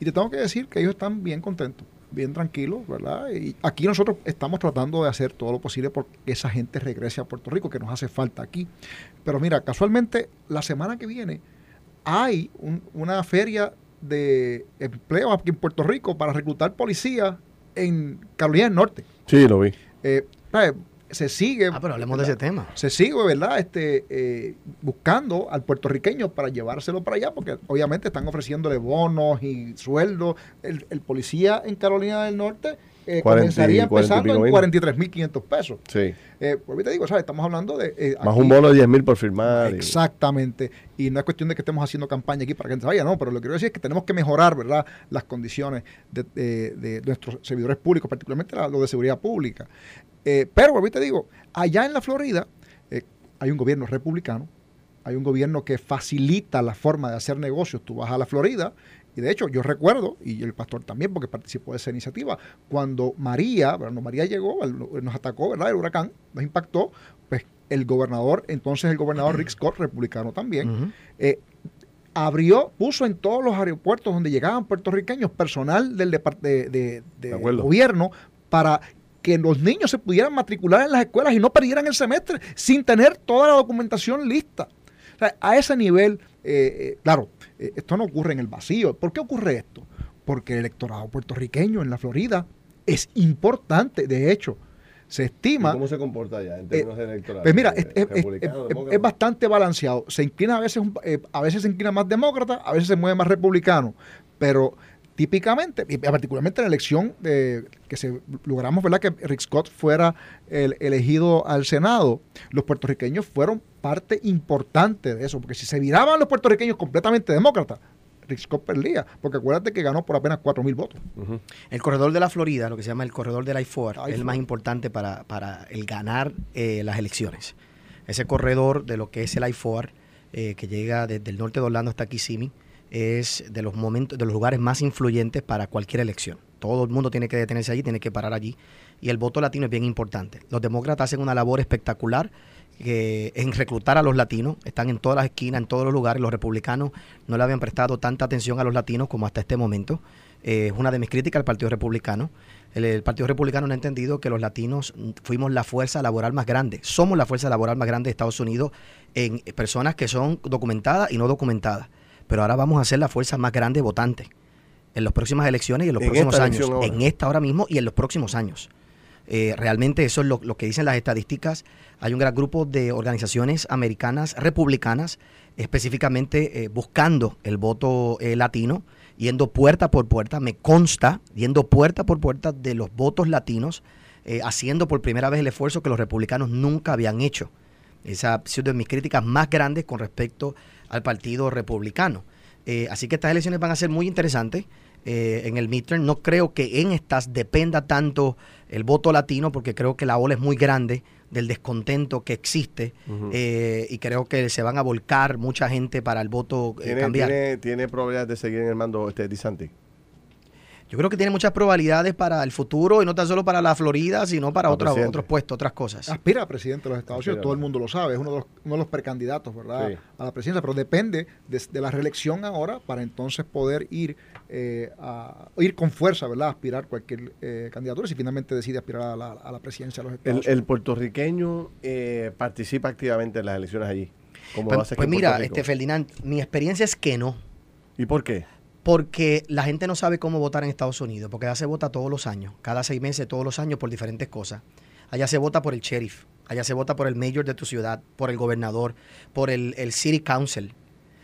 Y te tengo que decir que ellos están bien contentos bien tranquilos, ¿verdad? Y aquí nosotros estamos tratando de hacer todo lo posible porque esa gente regrese a Puerto Rico, que nos hace falta aquí. Pero mira, casualmente la semana que viene hay una feria de empleo aquí en Puerto Rico para reclutar policías en Carolina del Norte. Sí, lo vi. Eh, se sigue. Ah, pero hablemos de ese tema. Se sigue, ¿verdad? Este, eh, buscando al puertorriqueño para llevárselo para allá, porque obviamente están ofreciéndole bonos y sueldos. El, el policía en Carolina del Norte eh, comenzaría empezando en 43.500 pesos. Sí. Eh, pues te digo, ¿sabes? Estamos hablando de... Eh, Más un bono de 10.000 por firmar. Exactamente. Y... no es cuestión de que estemos haciendo campaña aquí para que gente vaya, no, pero lo que quiero decir es que tenemos que mejorar, ¿verdad?, las condiciones de, de, nuestros servidores públicos, particularmente lo de seguridad pública. Eh, pero, pues te digo, allá en la Florida eh, hay un gobierno republicano, hay un gobierno que facilita la forma de hacer negocios. Tú vas a la Florida y de hecho, yo recuerdo, y el pastor también, porque participó de esa iniciativa, cuando María, cuando María llegó, nos atacó, ¿verdad? El huracán nos impactó, pues el gobernador, entonces el gobernador Rick Scott, republicano también, eh, abrió, puso en todos los aeropuertos donde llegaban puertorriqueños personal del de, de, gobierno para que los niños se pudieran matricular en las escuelas y no perdieran el semestre sin tener toda la documentación lista. a ese nivel, eh, eh, claro, eh, esto no ocurre en el vacío. ¿Por qué ocurre esto? Porque el electorado puertorriqueño en la Florida es importante. De hecho, se estima... ¿Cómo se comporta allá en términos electorales? Pues mira, es, bastante balanceado. Se inclina a veces, a veces se inclina más demócrata, a veces se mueve más republicano, pero típicamente, y particularmente en la elección de, que se logramos ¿verdad? que Rick Scott fuera el, elegido al Senado, los puertorriqueños fueron parte importante de eso, porque si se viraban los puertorriqueños completamente demócratas, Rick Scott perdía, porque acuérdate que ganó por apenas 4 mil votos. El corredor de la Florida, lo que se llama el corredor del I-4, es el más importante para, el ganar eh, las elecciones. Ese corredor de lo que es el I-4, eh, que llega desde el norte de Orlando hasta Kissimmee, es de los momentos, de los lugares más influyentes para cualquier elección. Todo el mundo tiene que detenerse allí, tiene que parar allí. Y el voto latino es bien importante. Los demócratas hacen una labor espectacular en reclutar a los latinos. Están en todas las esquinas, en todos los lugares. Los republicanos no le habían prestado tanta atención a los latinos como hasta este momento. Eh, es una de mis críticas al Partido Republicano. El, Partido Republicano no ha entendido que los latinos fuimos la fuerza laboral más grande. Somos la fuerza laboral más grande de Estados Unidos en personas que son documentadas y no documentadas pero ahora vamos a ser la fuerza más grande votante en las próximas elecciones y en los próximos años, en esta ahora mismo y en los próximos años. Eh, realmente eso es lo, que dicen las estadísticas. Hay un gran grupo de organizaciones americanas republicanas específicamente eh, buscando el voto eh, latino, yendo puerta por puerta, me consta, yendo puerta por puerta de los votos latinos, haciendo por primera vez el esfuerzo que los republicanos nunca habían hecho. Esa ha sido de mis críticas más grandes con respecto al Partido Republicano. Eh, así que estas elecciones van a ser muy interesantes. Eh, en el midterm. No creo que en estas dependa tanto el voto latino, porque creo que la ola es muy grande del descontento que existe eh, y creo que se van a volcar mucha gente para el voto cambiar. ¿tiene, ¿Tiene probabilidad de seguir en el mando este Disanti? Yo creo que tiene muchas probabilidades para el futuro y no tan solo para la Florida, sino para otros, otros puestos, otras cosas. Aspira a presidente de los Estados Unidos, todo el mundo lo sabe, es uno de los, uno de los precandidatos, ¿verdad? A la presidencia, pero depende de, la reelección ahora para entonces poder ir eh, a ir con fuerza, ¿verdad? A aspirar cualquier eh, candidatura si finalmente decide aspirar a la, presidencia de los Estados Unidos. El puertorriqueño eh, participa activamente en las elecciones allí. pues, pues mira, este Ferdinand, mi experiencia es que no. ¿Y por qué? Porque la gente no sabe cómo votar en Estados Unidos, porque allá se vota todos los años, cada seis meses, todos los años, por diferentes cosas. Allá se vota por el sheriff, allá se vota por el mayor de tu ciudad, por el gobernador, por el, city council.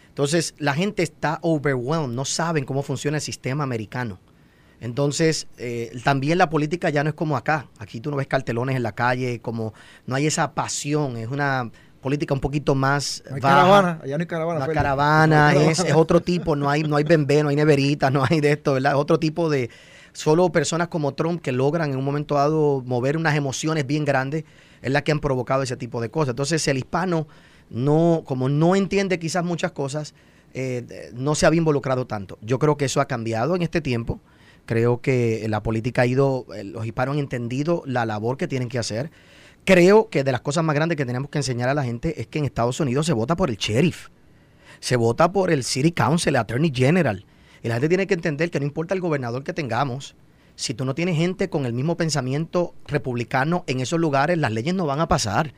Entonces, la gente está overwhelmed, no saben cómo funciona el sistema americano. Entonces, eh, también la política ya no es como acá. Aquí tú no ves cartelones en la calle, como no hay esa pasión, es una política un poquito más no hay caravana, allá no hay caravana. La caravana, es, otro tipo, no hay, no hay bembé, no hay neveritas, no hay de esto, ¿verdad? Es otro tipo de, solo personas como Trump que logran en un momento dado mover unas emociones bien grandes, es la que han provocado ese tipo de cosas. Entonces el hispano no, como no entiende quizás muchas cosas, eh, no se había involucrado tanto. Yo creo que eso ha cambiado en este tiempo. Creo que la política ha ido, eh, los hispanos han entendido la labor que tienen que hacer creo que de las cosas más grandes que tenemos que enseñar a la gente es que en Estados Unidos se vota por el sheriff, se vota por el city council, el attorney general. Y la gente tiene que entender que no importa el gobernador que tengamos, si tú no tienes gente con el mismo pensamiento republicano en esos lugares, las leyes no van a pasar.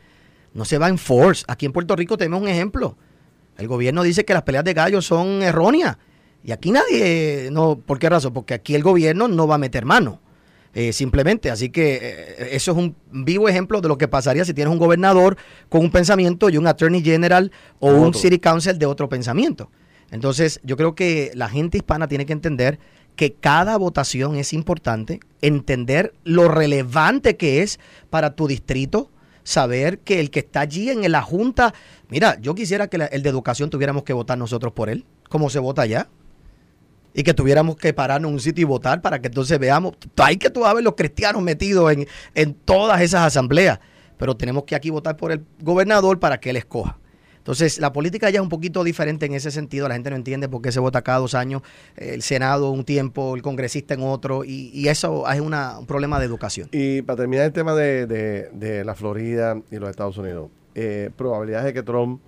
No se va a enforce. Aquí en Puerto Rico tenemos un ejemplo. El gobierno dice que las peleas de gallos son erróneas. Y aquí nadie, no, ¿por qué razón? Porque aquí el gobierno no va a meter mano. Eh, simplemente. Así que eh, eso es un vivo ejemplo de lo que pasaría si tienes un gobernador con un pensamiento y un attorney general o un city council de otro pensamiento. Entonces, yo creo que la gente hispana tiene que entender que cada votación es importante, entender lo relevante que es para tu distrito, saber que el que está allí en la junta, mira, yo quisiera que el de educación tuviéramos que votar nosotros por él, como se vota allá y que tuviéramos que pararnos en un sitio y votar para que entonces veamos. Hay que tú ver los cristianos metidos en, en todas esas asambleas, pero tenemos que aquí votar por el gobernador para que él escoja. Entonces, la política ya es un poquito diferente en ese sentido. La gente no entiende por qué se vota cada dos años, el Senado un tiempo, el congresista en otro, y, eso es un problema de educación. Y para terminar el tema de, de, la Florida y los Estados Unidos, eh, probabilidades de que Trump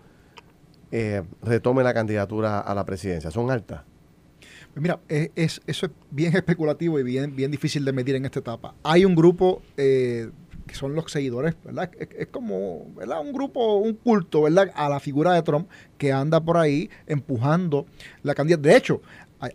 eh, retome la candidatura a la presidencia, ¿son altas? Mira, es, eso es bien especulativo y bien, bien difícil de medir en esta etapa. Hay un grupo eh, que son los seguidores, ¿verdad? Es, como, ¿verdad? Un grupo, un culto, ¿verdad? A la figura de Trump que anda por ahí empujando la candidatura. De hecho,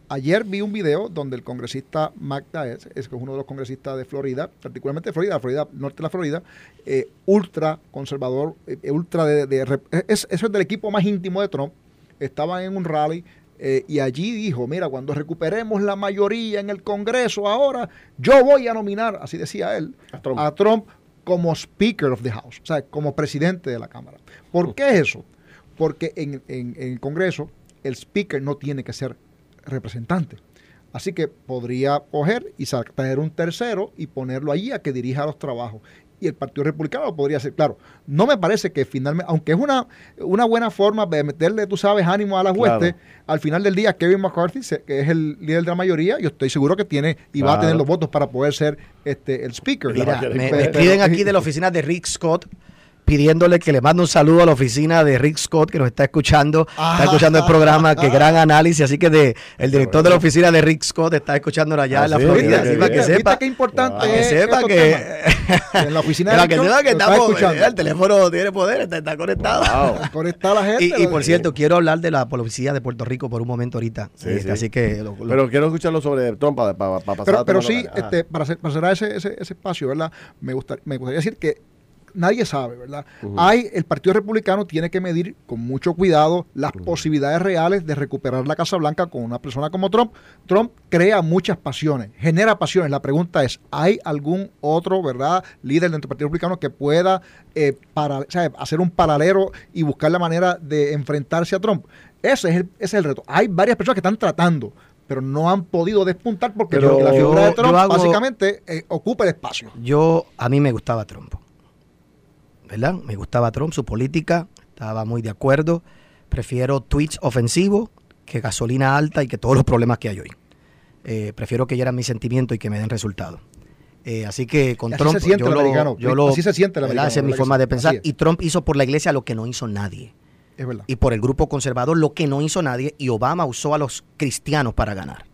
ayer vi un video donde el congresista Mac Daes, es uno de los congresistas de Florida, particularmente de Florida, Florida, norte de la Florida, eh, ultra conservador, eh, ultra de, eso es del equipo más íntimo de Trump, estaban en un rally eh, y allí dijo, mira, cuando recuperemos la mayoría en el Congreso ahora, yo voy a nominar, así decía él, a Trump, como Speaker of the House, o sea, como presidente de la Cámara. ¿Por qué eso? Porque en, en el Congreso el Speaker no tiene que ser representante. Así que podría coger y traer un tercero y ponerlo allí a que dirija los trabajos y el Partido Republicano lo podría hacer. Claro, no me parece que finalmente, aunque es una, una buena forma de meterle, tú sabes, ánimo a las huestes, al final del día Kevin McCarthy, que es el líder de la mayoría, yo estoy seguro que tiene y va a tener los votos para poder ser este el speaker. Mira, me, escriben aquí de la oficina de Rick Scott pidiéndole que le mande un saludo a la oficina de Rick Scott, que nos está escuchando, está ah. escuchando el programa, que gran análisis, así que de, el director de la oficina de Rick Scott está escuchando allá en la ah, Florida, así para que sepa. qué importante que sepa que en la oficina de que sepa que estamos, escuchando. el teléfono tiene poder, está, conectado. Conectada la gente. Y, por cierto, quiero hablar de la policía de Puerto Rico por un momento ahorita. Este, así que pero quiero escucharlo sobre Trump para, pasar Pero, pero sí, este, para, para cerrar ese, ese, ese espacio, ¿verdad? Me, gusta, me gustaría decir que nadie sabe, ¿verdad? Hay, el Partido Republicano tiene que medir con mucho cuidado las posibilidades reales de recuperar la Casa Blanca con una persona como Trump. Trump crea muchas pasiones, genera pasiones. La pregunta es, ¿hay algún otro, ¿verdad?, líder dentro del Partido Republicano que pueda eh, para, hacer un paralelo y buscar la manera de enfrentarse a Trump? Ese es el, ese es el reto. Hay varias personas que están tratando, pero no han podido despuntar porque la figura de Trump básicamente eh, ocupa el espacio. Yo, a mí me gustaba Trump. ¿Verdad? Me gustaba Trump, su política, estaba muy de acuerdo. Prefiero tweets ofensivos que gasolina alta y que todos los problemas que hay hoy. Eh, prefiero que hieran mi sentimiento y que me den resultados. Eh, así que con Trump yo, lo, yo lo, así se siente el Esa es mi forma de pensar. Y Trump hizo por la iglesia lo que no hizo nadie. Es verdad. Y por el grupo conservador lo que no hizo nadie. Y Obama usó a los cristianos para ganar.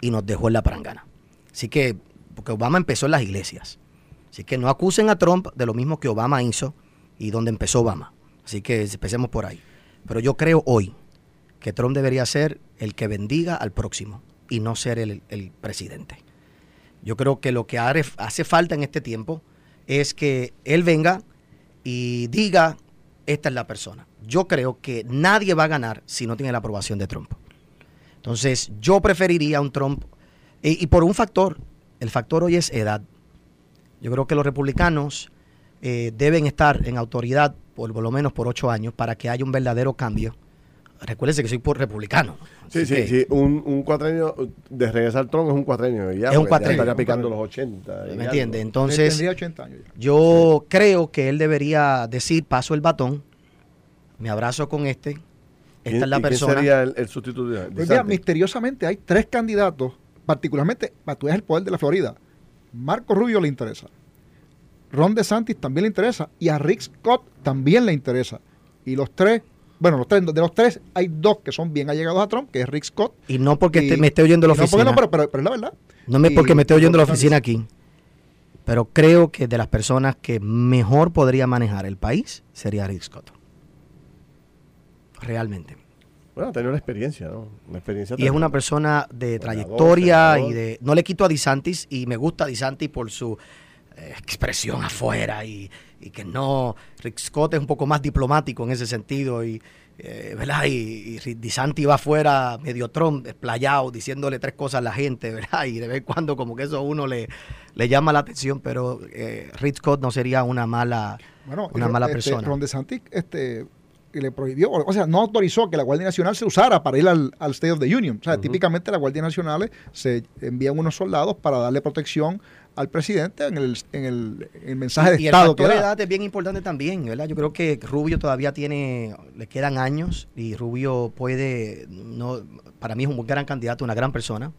Y nos dejó en la parangana. Así que, porque Obama empezó en las iglesias. Así que no acusen a Trump de lo mismo que Obama hizo y donde empezó Obama. Así que empecemos por ahí. Pero yo creo hoy que Trump debería ser el que bendiga al próximo y no ser el, presidente. Yo creo que lo que hace falta en este tiempo es que él venga y diga, esta es la persona. Yo creo que nadie va a ganar si no tiene la aprobación de Trump. Entonces, yo preferiría un Trump, y por un factor, el factor hoy es edad. Yo creo que los republicanos eh, deben estar en autoridad por, lo menos por ocho años para que haya un verdadero cambio. Recuérdense que soy por republicano. Sí, sí, sí. Un, un cuatrenio de regresar Trump es un cuatrenio. Ya, es un cuatrenio. estaría picando los 80. ¿Me entiende? Entonces, yo creo que él debería decir, paso el batón, me abrazo con este, esta es la persona. ¿Quién sería el, sustituto? Pues mira, misteriosamente hay tres candidatos, particularmente, para tú el poder de la Florida, Marco Rubio le interesa. Ron DeSantis también le interesa. Y a Rick Scott también le interesa. Y los tres, bueno, los tres, de los tres hay dos que son bien allegados a Trump, que es Rick Scott. Y no porque me esté oyendo la oficina. No, pero, es la verdad. No es porque me esté oyendo la oficina aquí. Pero creo que de las personas que mejor podría manejar el país sería Rick Scott. Realmente. Bueno, ha tenido una experiencia, ¿no? Una experiencia y es una persona de trayectoria y de... No le quito a DeSantis y me gusta DeSantis por su eh, expresión afuera y, que no... Rick Scott es un poco más diplomático en ese sentido y... Eh, ¿verdad? Y, y DeSantis va afuera medio Trump, desplayado, diciéndole tres cosas a la gente, ¿verdad? Y de vez en cuando como que eso a uno le, le llama la atención, pero eh, Rick Scott no sería una mala, una mala este, persona. Ron DeSantis, este le prohibió, o sea, no autorizó que la Guardia Nacional se usara para ir al, State of the Union. O sea, típicamente la Guardia Nacional se envían unos soldados para darle protección al presidente en el, en el, mensaje de Estado. Y el edad es bien importante también, ¿verdad? Yo creo que Rubio todavía tiene, le quedan años y Rubio puede, no, para mí es un gran candidato, una gran persona.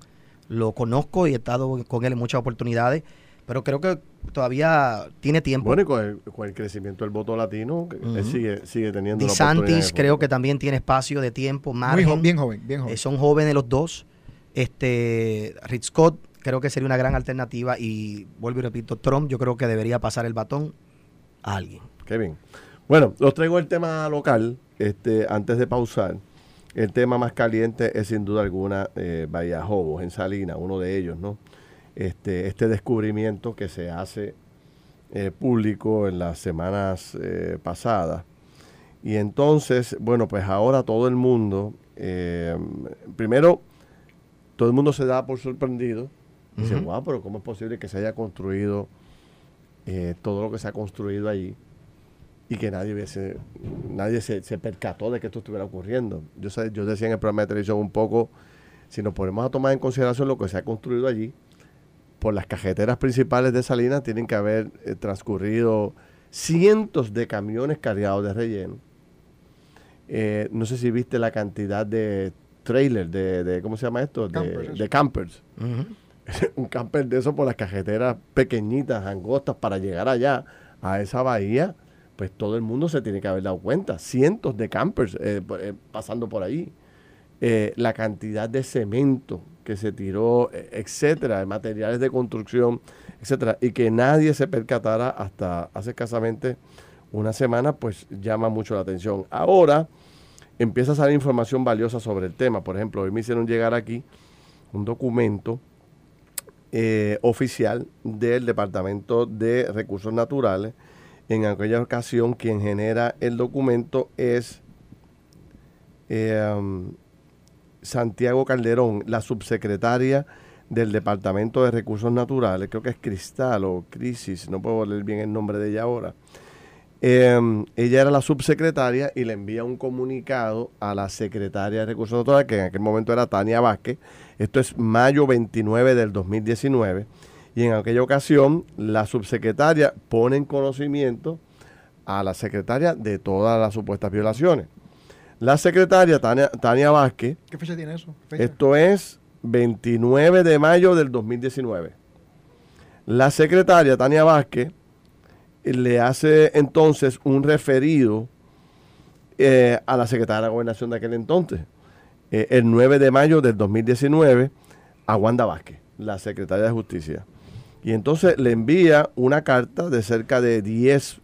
Lo conozco y he estado con él en muchas oportunidades pero creo que todavía tiene tiempo. Bueno, y con el, crecimiento del voto latino, él sigue, sigue teniendo. DeSantis creo que también tiene espacio de tiempo, más bien joven, bien joven. Eh, son jóvenes los dos. Este, Rich Scott creo que sería una gran alternativa y vuelvo y repito, Trump yo creo que debería pasar el batón a alguien. Qué bien. Bueno, los traigo el tema local, este, antes de pausar. El tema más caliente es sin duda alguna eh, Jobos, en Salina, uno de ellos, ¿no? Este, este descubrimiento que se hace eh, público en las semanas eh, pasadas. Y entonces, bueno, pues ahora todo el mundo eh, primero, todo el mundo se da por sorprendido. Dice, wow, pero ¿cómo es posible que se haya construido todo lo que se ha construido allí y que nadie hubiese, nadie se, percató de que esto estuviera ocurriendo? Yo, yo decía en el programa de televisión un poco, si nos ponemos a tomar en consideración lo que se ha construido allí, por las cajeteras principales de Salinas tienen que haber eh, transcurrido cientos de camiones cargados de relleno. Eh, no sé si viste la cantidad de trailers, de, ¿cómo se llama esto? de, campers. Un camper de eso por las cajeteras pequeñitas, angostas, para llegar allá, a esa bahía, pues todo el mundo se tiene que haber dado cuenta. Cientos de campers eh, eh, pasando por ahí. la cantidad de cemento que se tiró, e, etcétera, materiales de construcción, etcétera, y que nadie se percatara hasta hace escasamente una semana, pues llama mucho la atención. Ahora empieza a salir información valiosa sobre el tema. Por ejemplo, hoy me hicieron llegar aquí un documento eh, oficial del Departamento de Recursos Naturales. En aquella ocasión, quien genera el documento es eh, Santiago Calderón, la subsecretaria del Departamento de Recursos Naturales, creo que es Cristal o Crisis, no puedo leer bien el nombre de ella ahora. Em, ella era la subsecretaria y le envía un comunicado a la secretaria de Recursos Naturales, que en aquel momento era Tania Vázquez. Esto es mayo 29 del 2019. Y en aquella ocasión, la subsecretaria pone en conocimiento a la secretaria de todas las supuestas violaciones. La secretaria Tania, Vázquez. ¿Qué fecha tiene eso? Esto es 29 de mayo del 2019. La secretaria Tania Vázquez le hace entonces un referido eh, a la secretaria de Gobernación de aquel entonces, eh, el 9 de mayo del 2019, a Wanda Vázquez, la secretaria de Justicia. Y entonces le envía una carta de cerca de 10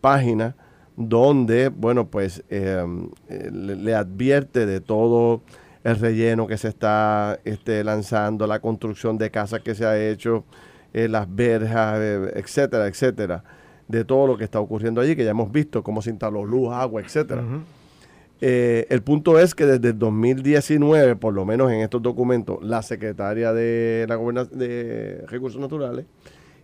páginas donde, bueno, pues em, eh, le, advierte de todo el relleno que se está este, lanzando, la construcción de casas que se ha hecho, eh, las verjas, eh, etcétera, etcétera, de todo lo que está ocurriendo allí, que ya hemos visto cómo se instaló luz, agua, etcétera. el punto es que desde el 2019, por lo menos en estos documentos, la secretaria de la de Recursos Naturales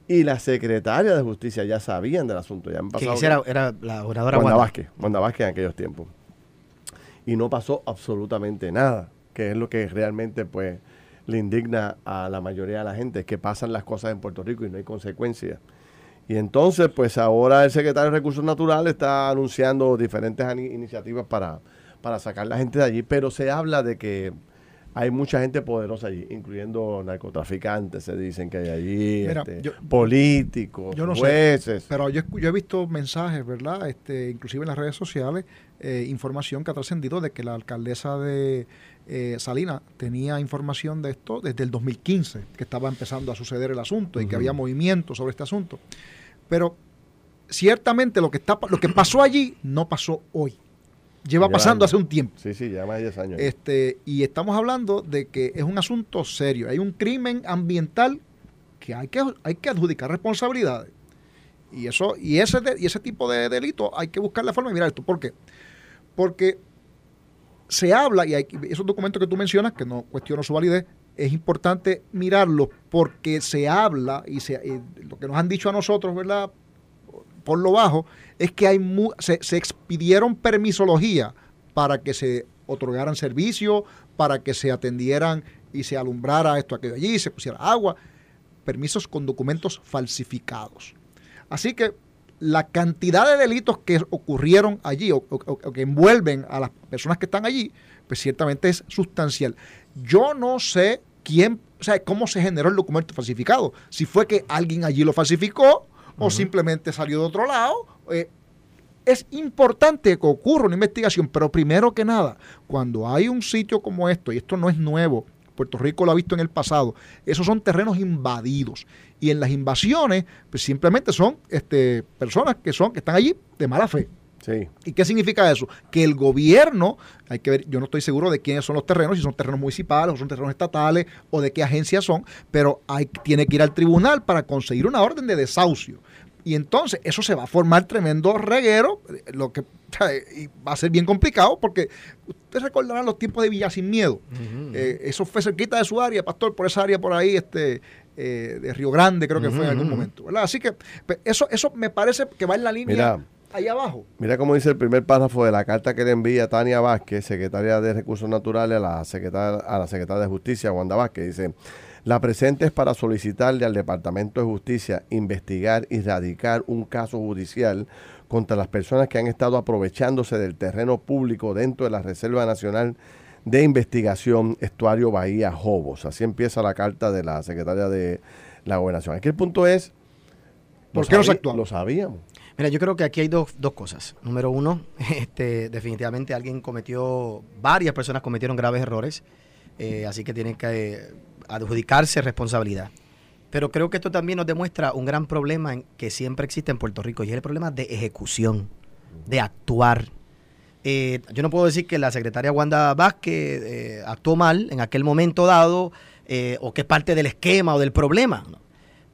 y la secretaria de Justicia ya sabían del asunto. Ya han pasado era, era, la oradora Wanda, Vázquez, Wanda Vázquez en aquellos tiempos. Y no pasó absolutamente nada, que es lo que realmente pues le indigna a la mayoría de la gente, que pasan las cosas en Puerto Rico y no hay consecuencias. Y entonces, pues ahora el secretario de Recursos Naturales está anunciando diferentes iniciativas para, para sacar la gente de allí, pero se habla de que hay mucha gente poderosa allí, incluyendo narcotraficantes, se dicen que hay allí, este, políticos, jueces. pero yo, he visto mensajes, ¿verdad? Este, inclusive en las redes sociales, eh, información que ha trascendido de que la alcaldesa de eh, Salina tenía información de esto desde el 2015, que estaba empezando a suceder el asunto y que había movimiento sobre este asunto. Pero ciertamente lo que, está, lo que pasó allí no pasó hoy lleva pasando hace un tiempo. Sí, sí, ya más de 10 años. Este, y estamos hablando de que es un asunto serio. Hay un crimen ambiental que hay que, hay que adjudicar responsabilidades. Y eso, y ese, y ese tipo de delito hay que buscar la forma de mirar esto. ¿Por qué? Porque se habla, y hay, esos documentos que tú mencionas, que no cuestiono su validez, es importante mirarlos porque se habla y, se, y lo que nos han dicho a nosotros, ¿verdad? Por lo bajo, es que hay se, expidieron permisología para que se otorgaran servicios, para que se atendieran y se alumbrara esto, aquello allí, se pusiera agua, permisos con documentos falsificados. Así que la cantidad de delitos que ocurrieron allí o, que envuelven a las personas que están allí, pues ciertamente es sustancial. Yo no sé quién, o sea, cómo se generó el documento falsificado. Si fue que alguien allí lo falsificó o simplemente salió de otro lado. Eh, es importante que ocurra una investigación, pero primero que nada, cuando hay un sitio como esto, y esto no es nuevo, Puerto Rico lo ha visto en el pasado, esos son terrenos invadidos. Y en las invasiones, pues simplemente son este, personas que son, que están allí de mala fe. ¿Y qué significa eso? Que el gobierno, hay que ver, yo no estoy seguro de quiénes son los terrenos, si son terrenos municipales o son terrenos estatales o de qué agencias son, pero hay, tiene que ir al tribunal para conseguir una orden de desahucio. Y entonces eso se va a formar tremendo reguero, lo que va a ser bien complicado porque ustedes recordarán los tiempos de Villa Sin Miedo. Eh, eso fue cerquita de su área, pastor, por esa área por ahí, este, eh, de Río Grande, creo que fue en algún momento. ¿verdad? Así que pues, eso, eso me parece que va en la línea ahí abajo. Mira cómo dice el primer párrafo de la carta que le envía Tania Vázquez, secretaria de Recursos Naturales, a la secretaria, a la secretaria de Justicia, Wanda Vázquez. Dice, la presente es para solicitarle al Departamento de Justicia investigar y radicar un caso judicial contra las personas que han estado aprovechándose del terreno público dentro de la Reserva Nacional de Investigación Estuario Bahía Jobos. Así empieza la carta de la secretaria de la Gobernación. Aquí el punto es... ¿Por qué no se? Lo sabíamos. Mira, yo creo que aquí hay dos, dos cosas. Número uno, este, definitivamente alguien cometió, varias personas cometieron graves errores, eh, así que tienen que eh, adjudicarse responsabilidad. Pero creo que esto también nos demuestra un gran problema que siempre existe en Puerto Rico y es el problema de ejecución, de actuar. Eh, yo no puedo decir que la secretaria Wanda Vázquez actuó mal en aquel momento dado o que es parte del esquema o del problema.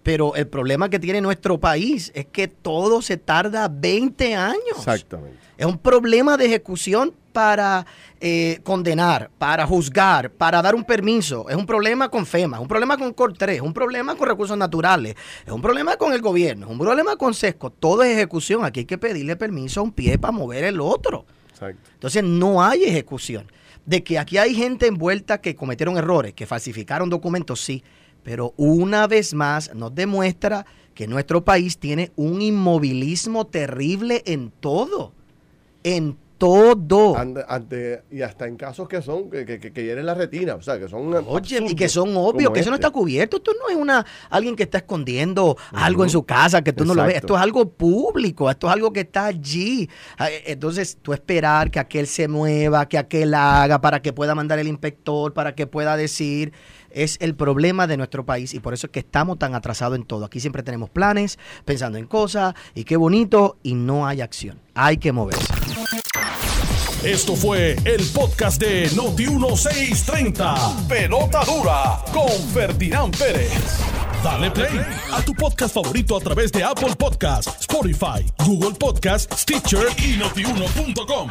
Pero el problema que tiene nuestro país es que todo se tarda 20 años. Exactamente. Es un problema de ejecución para eh, condenar, para juzgar, para dar un permiso. Es un problema con FEMA, es un problema con Cortés, es un problema con recursos naturales, es un problema con el gobierno, es un problema con SESCO. Todo es ejecución. Aquí hay que pedirle permiso a un pie para mover el otro. Exacto. Entonces no hay ejecución. De que aquí hay gente envuelta que cometieron errores, que falsificaron documentos, sí pero una vez más nos demuestra que nuestro país tiene un inmovilismo terrible en todo. En todo. Ante, y hasta en casos que son, que, que, que hieren la retina, o sea, que son. Oye, y que son obvios, que eso no este. está cubierto. Esto no es una alguien que está escondiendo algo en su casa, que tú no lo ves. Esto es algo público, esto es algo que está allí. Ah, eh, entonces, tú esperar que aquel se mueva, que aquel haga, para que pueda mandar el inspector, para que pueda decir es el problema de nuestro país y por eso es que estamos tan atrasados en todo. Aquí siempre tenemos planes, pensando en cosas y qué bonito y no hay acción. Hay que moverse. Esto fue el podcast de Noti1630. Pelota dura con Ferdinand Pérez. Dale play a tu podcast favorito a través de Apple Podcasts, Spotify, Google Podcasts, Stitcher y notiuno.com.